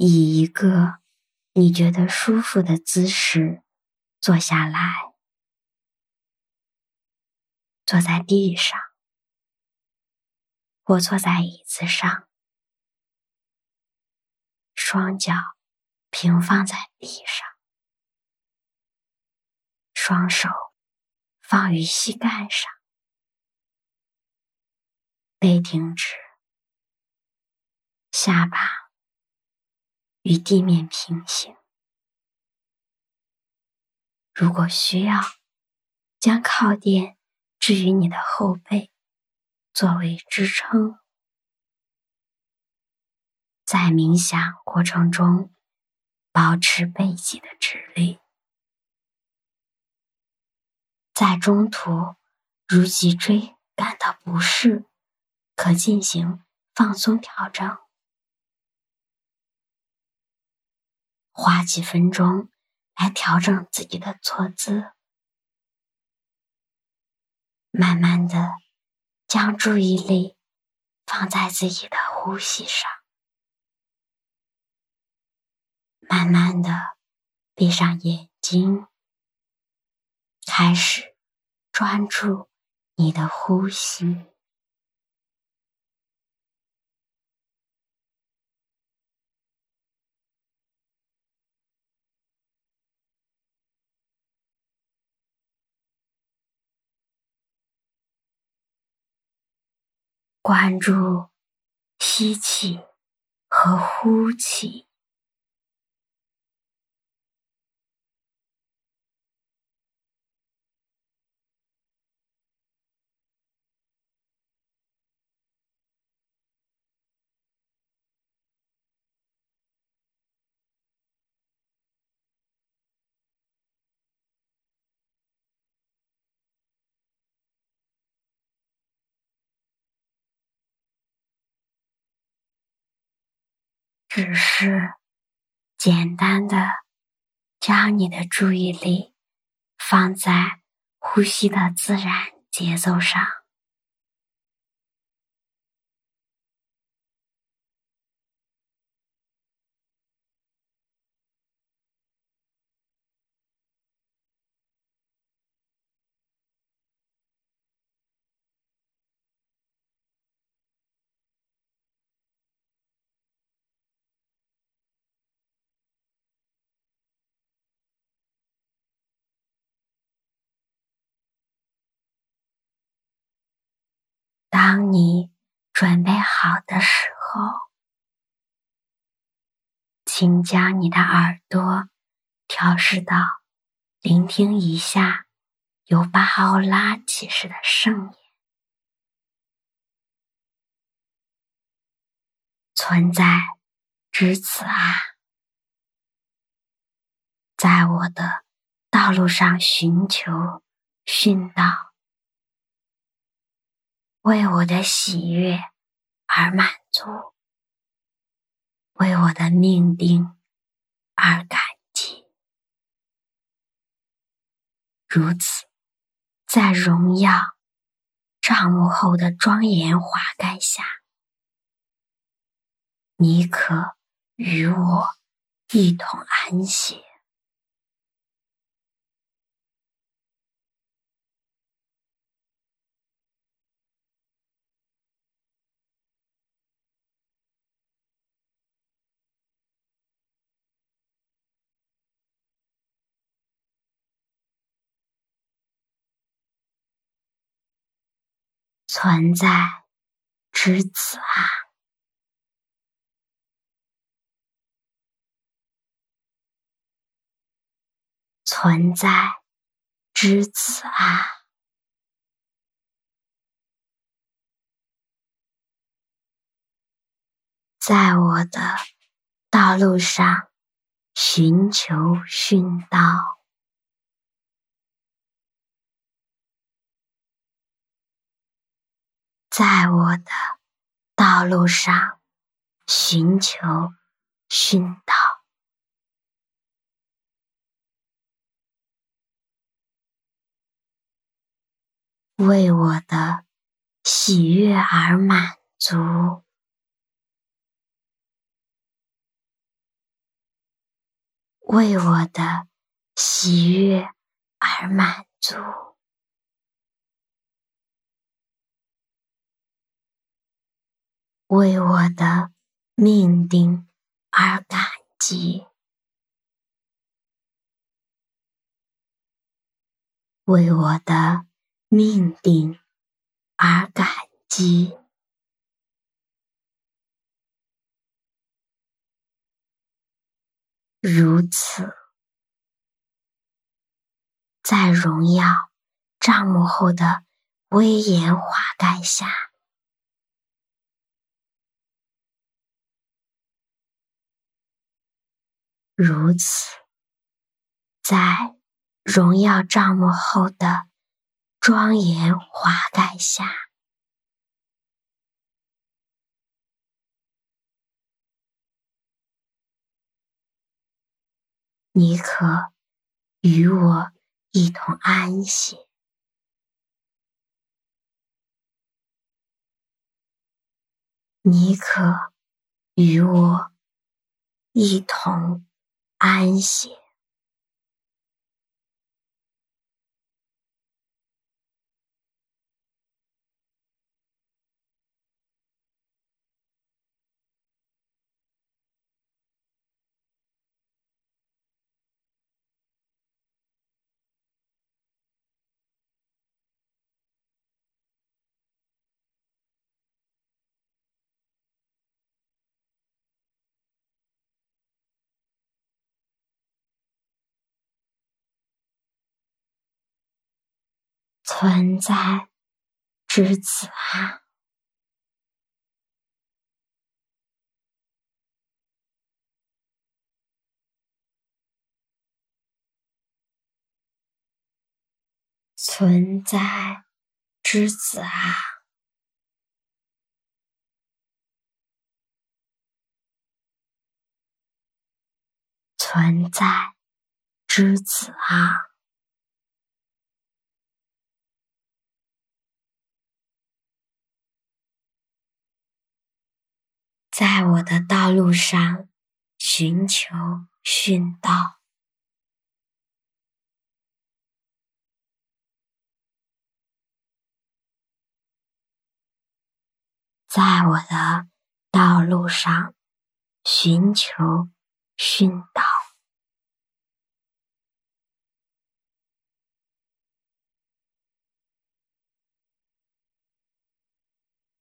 以一个你觉得舒服的姿势坐下来，坐在地上，或坐在椅子上，双脚平放在地上，双手放于膝盖上，背挺直，下巴。与地面平行。如果需要，将靠垫置于你的后背，作为支撑。在冥想过程中，保持背脊的直立。在中途，如脊椎感到不适，可进行放松调整。花几分钟来调整自己的坐姿，慢慢的将注意力放在自己的呼吸上，慢慢的闭上眼睛，开始专注你的呼吸。关注吸气和呼气。只是简单的将你的注意力放在呼吸的自然节奏上。当你准备好的时候，请将你的耳朵调试到聆听一下由巴哈欧拉启示的圣言。存在，至此啊，在我的道路上寻求训导。为我的喜悦而满足，为我的命定而感激。如此，在荣耀帐幕后的庄严华盖下，你可与我一同安息。存在之子啊，存在之子啊，在我的道路上寻求训道。在我的道路上寻求寻道，为我的喜悦而满足，为我的喜悦而满足，为我的命定而感激，为我的命定而感激。如此，在荣耀帐幕后的威严华盖下，如此，在荣耀帐幕后的庄严华盖下，你可与我一同安息，你可与我一同安息。存在之子啊，存在之子啊，存在之子啊。在我的道路上寻求殉道，在我的道路上寻求训道，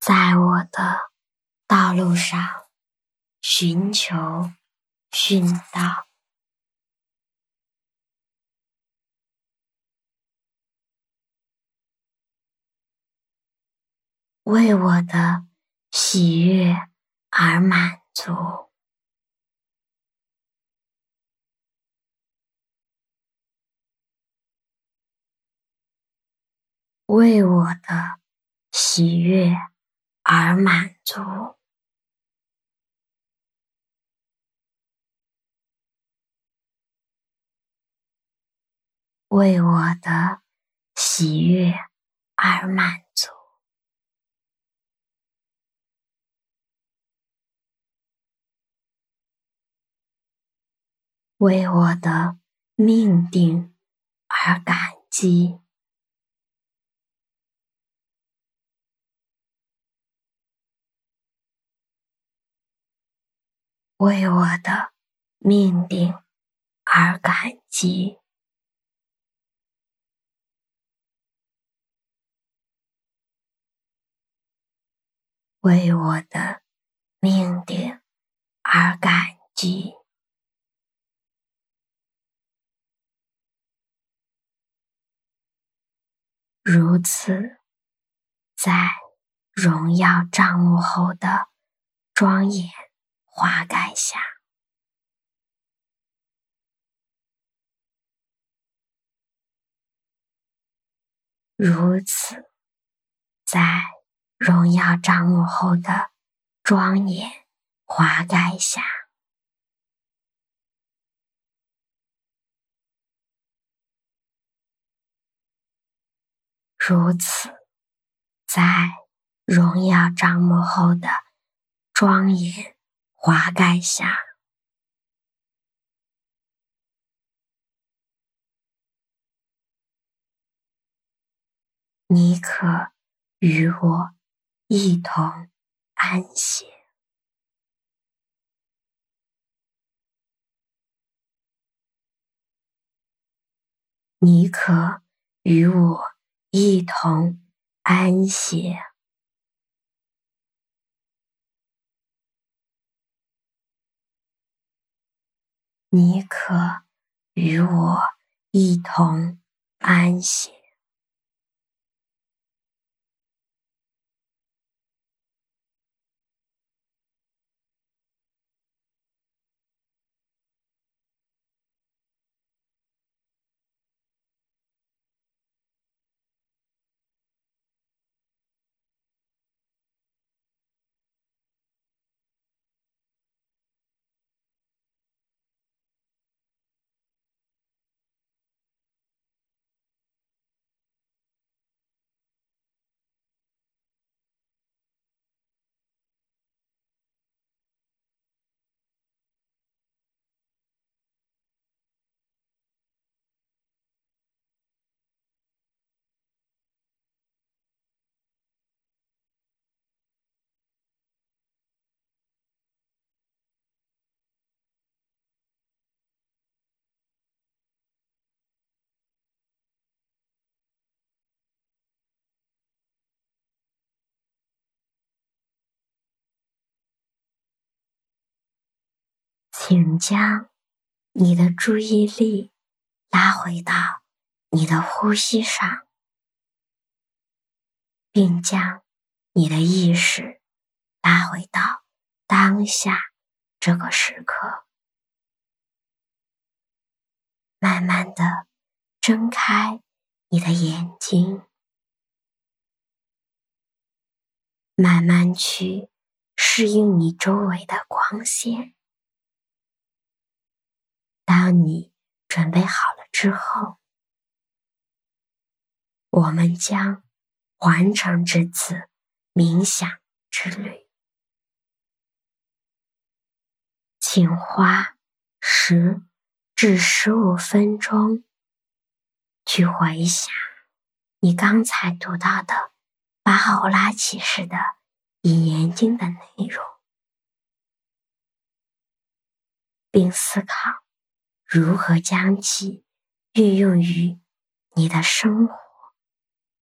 在我的。道路上寻求殉道，为我的喜悦而满足，为我的喜悦而满足。为我的喜悦而满足，为我的命定而感激，为我的命定而感激。为我的命定而感激，如此，在荣耀帐幕后的庄严花盖下，如此，在。荣耀账目后的庄严华盖下。如此在荣耀账目后的庄严华盖下。你可与我一同安歇。你可与我一同安歇。你可与我一同安歇。请将你的注意力拉回到你的呼吸上，并将你的意识拉回到当下这个时刻。慢慢的睁开你的眼睛，慢慢去适应你周围的光线。当你准备好了之后，我们将完成这次冥想之旅。请花十至十五分钟去回想你刚才读到的《巴哈欧拉启示》的引言经的内容，并思考。如何将其运用于你的生活？